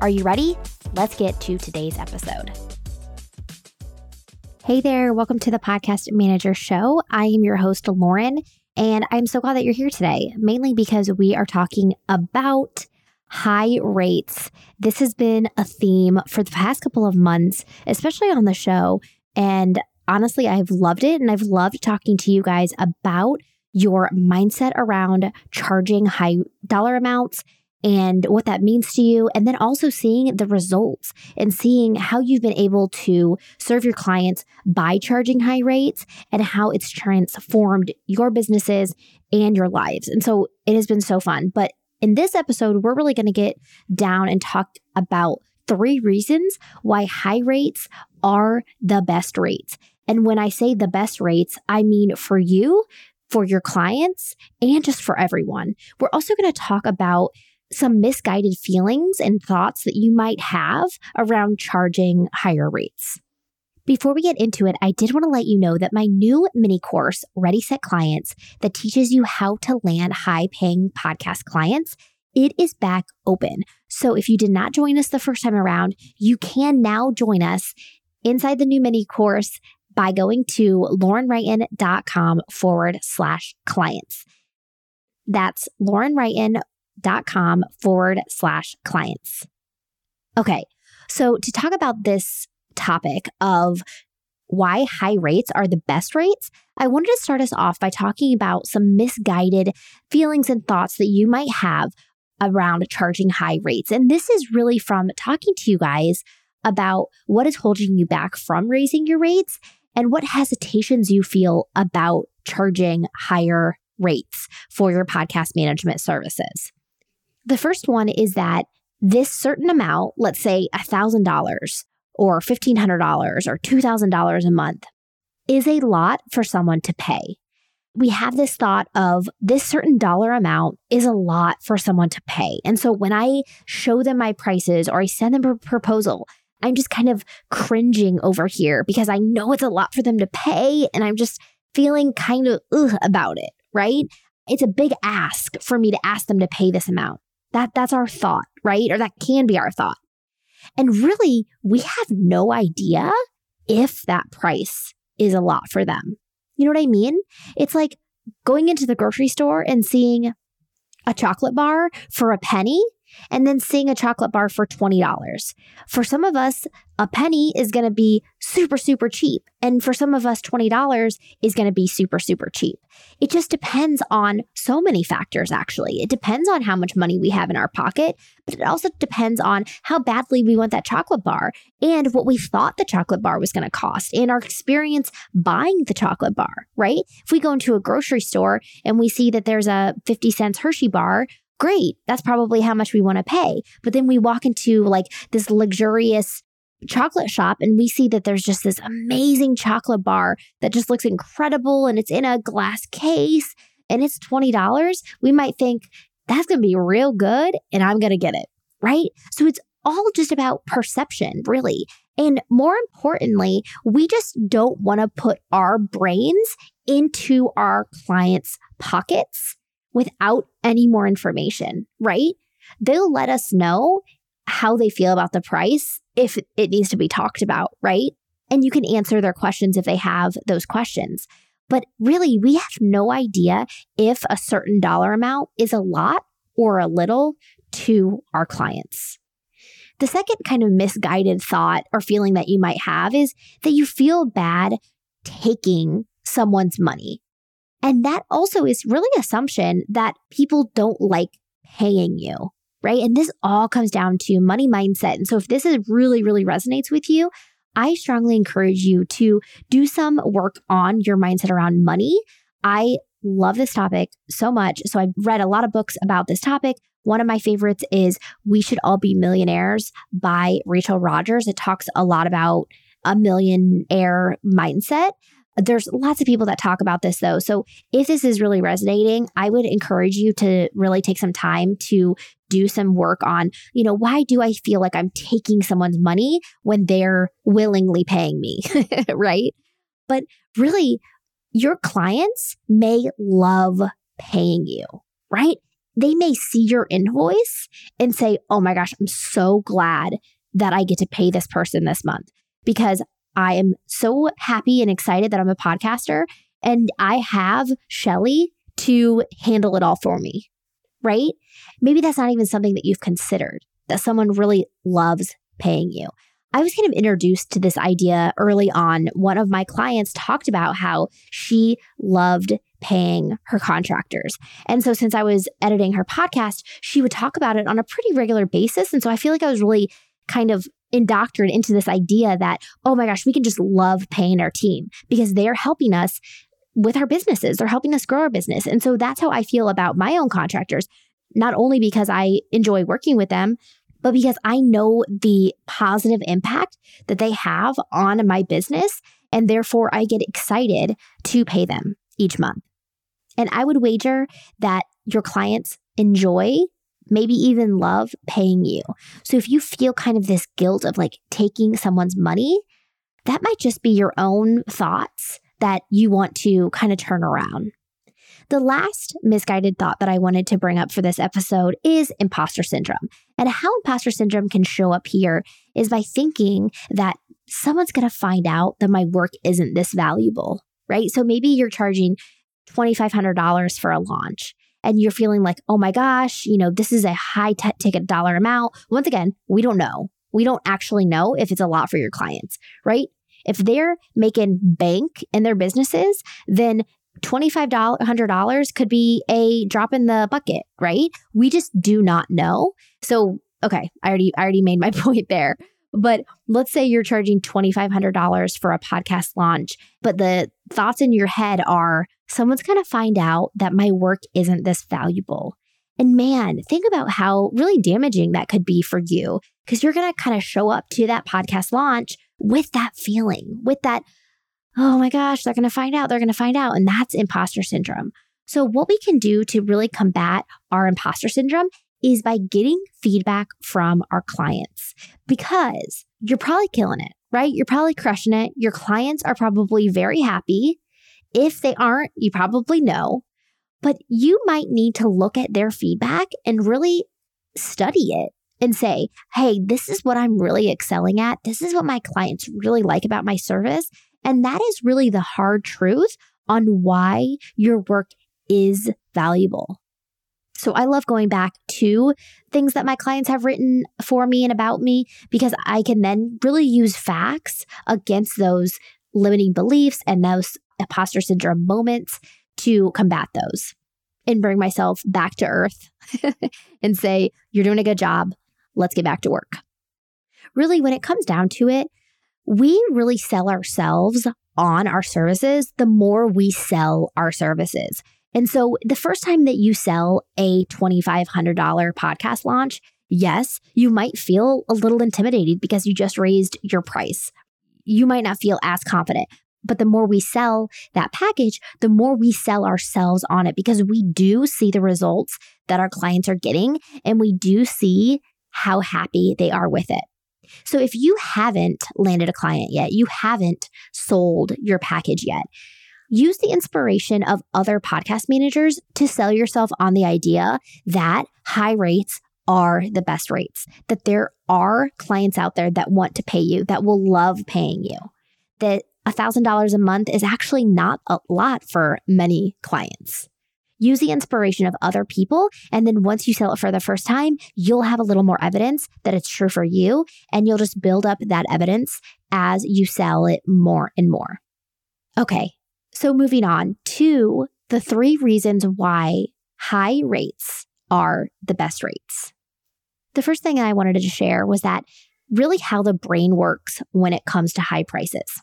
Are you ready? Let's get to today's episode. Hey there, welcome to the Podcast Manager Show. I am your host, Lauren, and I'm so glad that you're here today, mainly because we are talking about high rates. This has been a theme for the past couple of months, especially on the show. And honestly, I've loved it. And I've loved talking to you guys about your mindset around charging high dollar amounts and what that means to you. And then also seeing the results and seeing how you've been able to serve your clients by charging high rates and how it's transformed your businesses and your lives. And so it has been so fun. But in this episode, we're really going to get down and talk about three reasons why high rates are the best rates. And when I say the best rates, I mean for you, for your clients, and just for everyone. We're also going to talk about some misguided feelings and thoughts that you might have around charging higher rates. Before we get into it, I did want to let you know that my new mini course, Ready Set Clients, that teaches you how to land high paying podcast clients, it is back open. So if you did not join us the first time around, you can now join us inside the new mini course by going to laurenwrighton.com forward slash clients. That's laurenwrighton.com com forward slash clients. Okay, so to talk about this topic of why high rates are the best rates, I wanted to start us off by talking about some misguided feelings and thoughts that you might have around charging high rates. And this is really from talking to you guys about what is holding you back from raising your rates and what hesitations you feel about charging higher rates for your podcast management services. The first one is that this certain amount, let's say $1,000 or $1,500 or $2,000 a month, is a lot for someone to pay. We have this thought of this certain dollar amount is a lot for someone to pay. And so when I show them my prices or I send them a proposal, I'm just kind of cringing over here because I know it's a lot for them to pay and I'm just feeling kind of about it, right? It's a big ask for me to ask them to pay this amount. That that's our thought, right? Or that can be our thought. And really, we have no idea if that price is a lot for them. You know what I mean? It's like going into the grocery store and seeing a chocolate bar for a penny and then seeing a chocolate bar for $20. For some of us, a penny is going to be super, super cheap. And for some of us, $20 is going to be super, super cheap. It just depends on so many factors, actually. It depends on how much money we have in our pocket, but it also depends on how badly we want that chocolate bar and what we thought the chocolate bar was going to cost and our experience buying the chocolate bar, right? If we go into a grocery store and we see that there's a 50 cents Hershey bar, great. That's probably how much we want to pay. But then we walk into like this luxurious chocolate shop and we see that there's just this amazing chocolate bar that just looks incredible and it's in a glass case and it's $20. We might think that's going to be real good and I'm going to get it. Right. So it's all just about perception, really. And more importantly, we just don't want to put our brains into our clients' pockets without any more information, right? They'll let us know how they feel about the price if it needs to be talked about, right? And you can answer their questions if they have those questions. But really, we have no idea if a certain dollar amount is a lot or a little to our clients. The second kind of misguided thought or feeling that you might have is that you feel bad taking someone's money. And that also is really assumption that people don't like paying you, right? And this all comes down to money mindset. And so if this is really, really resonates with you, I strongly encourage you to do some work on your mindset around money. I love this topic so much. So I've read a lot of books about this topic, One of my favorites is We Should All Be Millionaires by Rachel Rodgers. It talks a lot about a millionaire mindset. There's lots of people that talk about this though. So if this is really resonating, I would encourage you to really take some time to do some work on, you know, why do I feel like I'm taking someone's money when they're willingly paying me? right. But really, your clients may love paying you, right? They may see your invoice and say, oh my gosh, I'm so glad that I get to pay this person this month because I am so happy and excited that I'm a podcaster and I have Shelly to handle it all for me, right? Maybe that's not even something that you've considered, that someone really loves paying you. I was kind of introduced to this idea early on. One of my clients talked about how she loved paying her contractors. And so, since I was editing her podcast, she would talk about it on a pretty regular basis. And so, I feel like I was really kind of indoctrinated into this idea that, oh my gosh, we can just love paying our team because they're helping us with our businesses. They're helping us grow our business. And so that's how I feel about my own contractors, not only because I enjoy working with them, but because I know the positive impact that they have on my business. And therefore, I get excited to pay them each month. And I would wager that your clients enjoy maybe even love paying you. So if you feel kind of this guilt of like taking someone's money, that might just be your own thoughts that you want to kind of turn around. The last misguided thought that I wanted to bring up for this episode is imposter syndrome. And how imposter syndrome can show up here is by thinking that someone's going to find out that my work isn't this valuable, right? So maybe you're charging $2,500 for a launch and you're feeling like, oh my gosh, you know, this is a high t- ticket dollar amount. Once again, we don't know. We don't actually know if it's a lot for your clients, right? If they're making bank in their businesses, then $2,500 could be a drop in the bucket, right? We just do not know. So, okay, I already I already made my point there. But let's say you're charging $2,500 for a podcast launch, but the thoughts in your head are someone's going to find out that my work isn't this valuable. And man, think about how really damaging that could be for you because you're going to kind of show up to that podcast launch with that feeling, with that, oh my gosh, they're going to find out, they're going to find out. And that's imposter syndrome. So, what we can do to really combat our imposter syndrome is by getting feedback from our clients because you're probably killing it, right? You're probably crushing it. Your clients are probably very happy. If they aren't, you probably know, but you might need to look at their feedback and really study it and say, hey, this is what I'm really excelling at. This is what my clients really like about my service. And that is really the hard truth on why your work is valuable. So I love going back to things that my clients have written for me and about me because I can then really use facts against those limiting beliefs and those imposter syndrome moments to combat those and bring myself back to earth and say, You're doing a good job. Let's get back to work. Really, when it comes down to it, we really sell ourselves on our services the more we sell our services. And so the first time that you sell a $2,500 podcast launch, yes, you might feel a little intimidated because you just raised your price. You might not feel as confident. But the more we sell that package, the more we sell ourselves on it because we do see the results that our clients are getting and we do see how happy they are with it. So if you haven't landed a client yet, you haven't sold your package yet, use the inspiration of other podcast managers to sell yourself on the idea that high rates are the best rates, that there are clients out there that want to pay you, that will love paying you, that $1,000 a month is actually not a lot for many clients. Use the inspiration of other people. And then once you sell it for the first time, you'll have a little more evidence that it's true for you. And you'll just build up that evidence as you sell it more and more. Okay, so, moving on to the three reasons why high rates are the best rates. The first thing I wanted to share was that really how the brain works when it comes to high prices.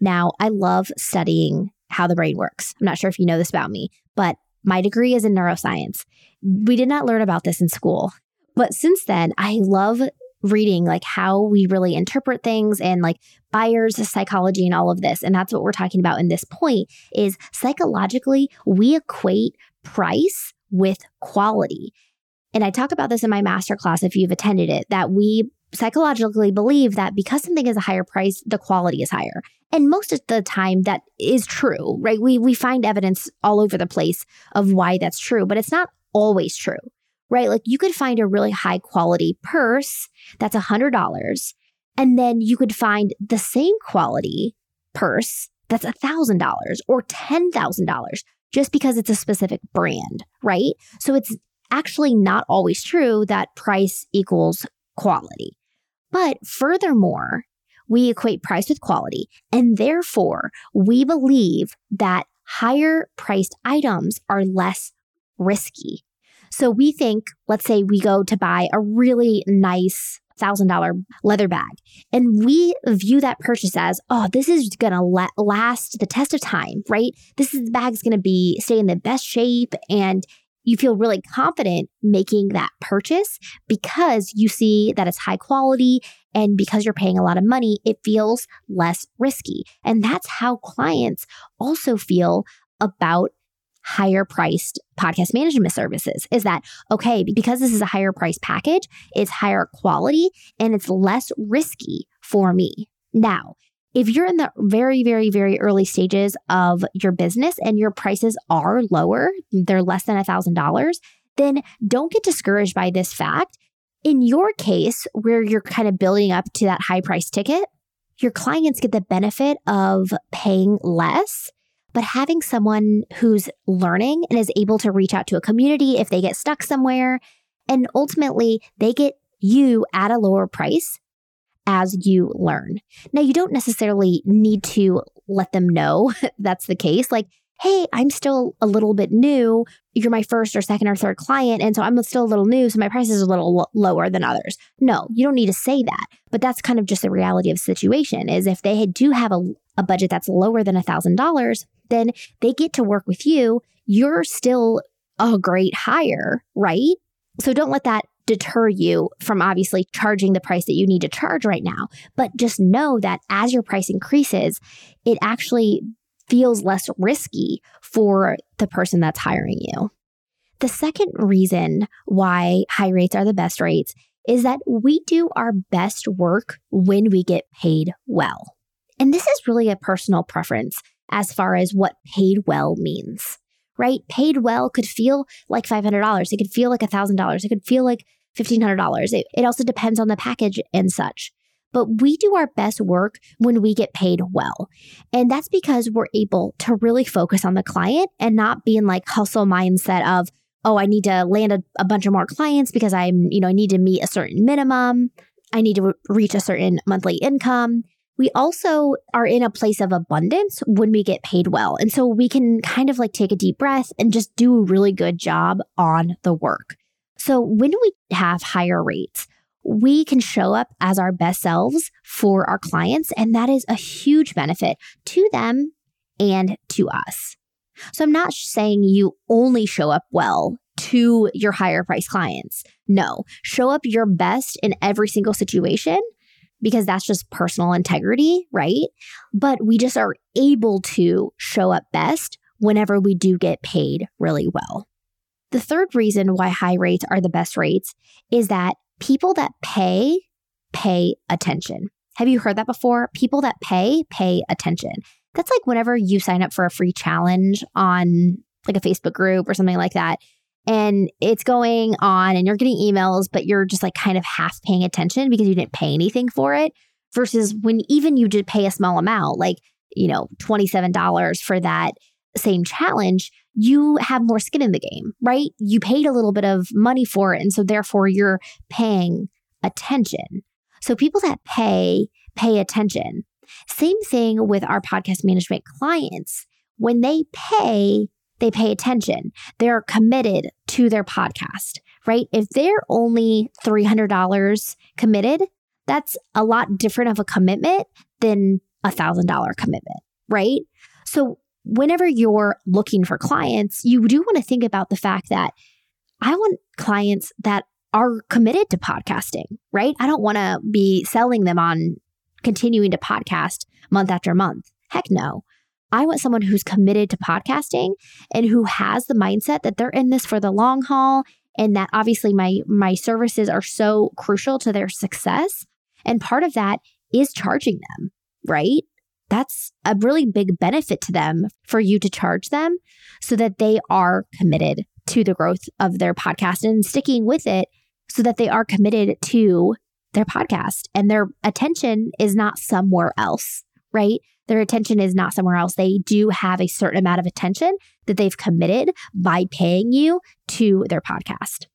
Now, I love studying how the brain works. I'm not sure if you know this about me, but my degree is in neuroscience. We did not learn about this in school. But since then, I love reading like how we really interpret things and like buyers psychology and all of this. And that's what we're talking about in this point is psychologically we equate price with quality. And i talk about this in my master class if you've attended it that we psychologically believe that because something is a higher price the quality is higher. And most of the time that is true right? We we find evidence all over the place of why that's true but it's not always true right? Like you could find a really high quality purse that's a $100, and then you could find the same quality purse that's a $1,000 or $10,000 just because it's a specific brand, right? So it's actually not always true that price equals quality. But furthermore, we equate price with quality, and therefore we believe that higher priced items are less risky so we think, let's say we go to buy a really nice $1,000 leather bag. And we view that purchase as, oh, this is going to la- last the test of time, right? This is, the bag's going to be, stay in the best shape. And you feel really confident making that purchase because you see that it's high quality. And because you're paying a lot of money, it feels less risky. And that's how clients also feel about higher priced podcast management services is that okay because this is a higher price package it's higher quality and it's less risky for me. Now if you're in the very very very early stages of your business and your prices are lower they're less than a thousand dollars then don't get discouraged by this fact. In your case where you're kind of building up to that high price ticket your clients get the benefit of paying less but having someone who's learning and is able to reach out to a community if they get stuck somewhere, and ultimately they get you at a lower price as you learn. Now, you don't necessarily need to let them know that's the case. Like, hey, I'm still a little bit new. You're my first or second or third client. And so I'm still a little new. So my price is a little lo- lower than others. No, you don't need to say that. But that's kind of just the reality of the situation is if they do have a, a budget that's lower than a $1,000, then they get to work with you. You're still a great hire, right? So don't let that deter you from obviously charging the price that you need to charge right now. But just know that as your price increases, it actually feels less risky for the person that's hiring you. The second reason why high rates are the best rates is that we do our best work when we get paid well. And this is really a personal preference as far as what paid well means, right? Paid well could feel like $500. It could feel like $1,000. It could feel like $1,500. It, it also depends on the package and such. But we do our best work when we get paid well. And that's because we're able to really focus on the client and not be in like hustle mindset of, oh, I need to land a, a bunch of more clients because I'm, you know, I need to meet a certain minimum. I need to re- reach a certain monthly income we also are in a place of abundance when we get paid well. And so we can kind of like take a deep breath and just do a really good job on the work. So when we have higher rates, we can show up as our best selves for our clients. And that is a huge benefit to them and to us. So I'm not saying you only show up well to your higher price clients. No, show up your best in every single situation because that's just personal integrity, right? But we just are able to show up best whenever we do get paid really well. The third reason why high rates are the best rates is that people that pay, pay attention. Have you heard that before? People that pay, pay attention. That's like whenever you sign up for a free challenge on like a Facebook group or something like that and it's going on and you're getting emails, but you're just like kind of half paying attention because you didn't pay anything for it versus when even you did pay a small amount, like, you know, $27 for that same challenge, you have more skin in the game, right? You paid a little bit of money for it. And so therefore you're paying attention. So people that pay, pay attention. Same thing with our podcast management clients. When they pay, they pay attention. They're committed to their podcast, right? If they're only $300 committed, that's a lot different of a commitment than a $1,000 commitment, right? So, whenever you're looking for clients, you do want to think about the fact that I want clients that are committed to podcasting, right? I don't want to be selling them on continuing to podcast month after month. Heck no. I want someone who's committed to podcasting and who has the mindset that they're in this for the long haul and that obviously my my services are so crucial to their success. And part of that is charging them, right? That's a really big benefit to them for you to charge them so that they are committed to the growth of their podcast and sticking with it so that they are committed to their podcast and their attention is not somewhere else, right? Their attention is not somewhere else. They do have a certain amount of attention that they've committed by paying you to their podcast.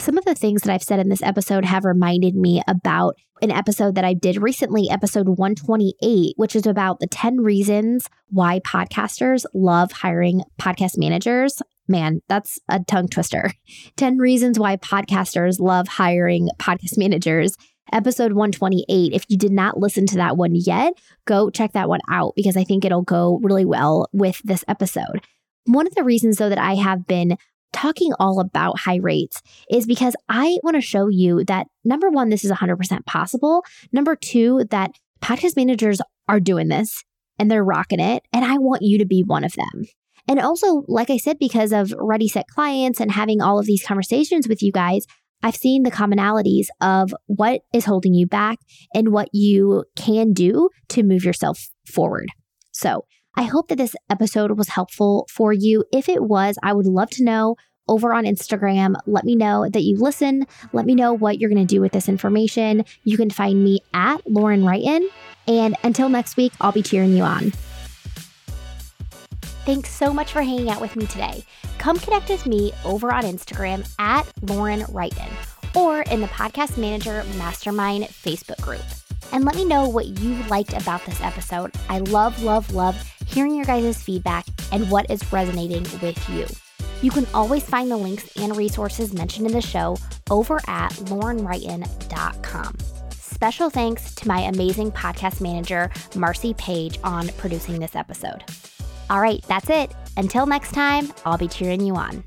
Some of the things that I've said in this episode have reminded me about an episode that I did recently, episode 128, which is about the 10 reasons why podcasters love hiring podcast managers. Man, that's a tongue twister. 10 reasons why podcasters love hiring podcast managers episode 128. If you did not listen to that one yet, go check that one out because I think it'll go really well with this episode. One of the reasons, though, that I have been talking all about high rates is because I want to show you that number one, this is 100% possible. Number two, that podcast managers are doing this and they're rocking it. And I want you to be one of them. And also, like I said, because of Ready Set clients and having all of these conversations with you guys, I've seen the commonalities of what is holding you back and what you can do to move yourself forward. So, I hope that this episode was helpful for you. If it was, I would love to know over on Instagram. Let me know that you listen. Let me know what you're going to do with this information. You can find me at Lauren Wrighton. And until next week, I'll be cheering you on. Thanks so much for hanging out with me today. Come connect with me over on Instagram at Lauren Wrighton or in the Podcast Manager Mastermind Facebook group. And let me know what you liked about this episode. I love, love, love hearing your guys' feedback and what is resonating with you. You can always find the links and resources mentioned in the show over at laurenwrighton.com. Special thanks to my amazing podcast manager, Marcy Page, on producing this episode. All right, that's it. Until next time, I'll be cheering you on.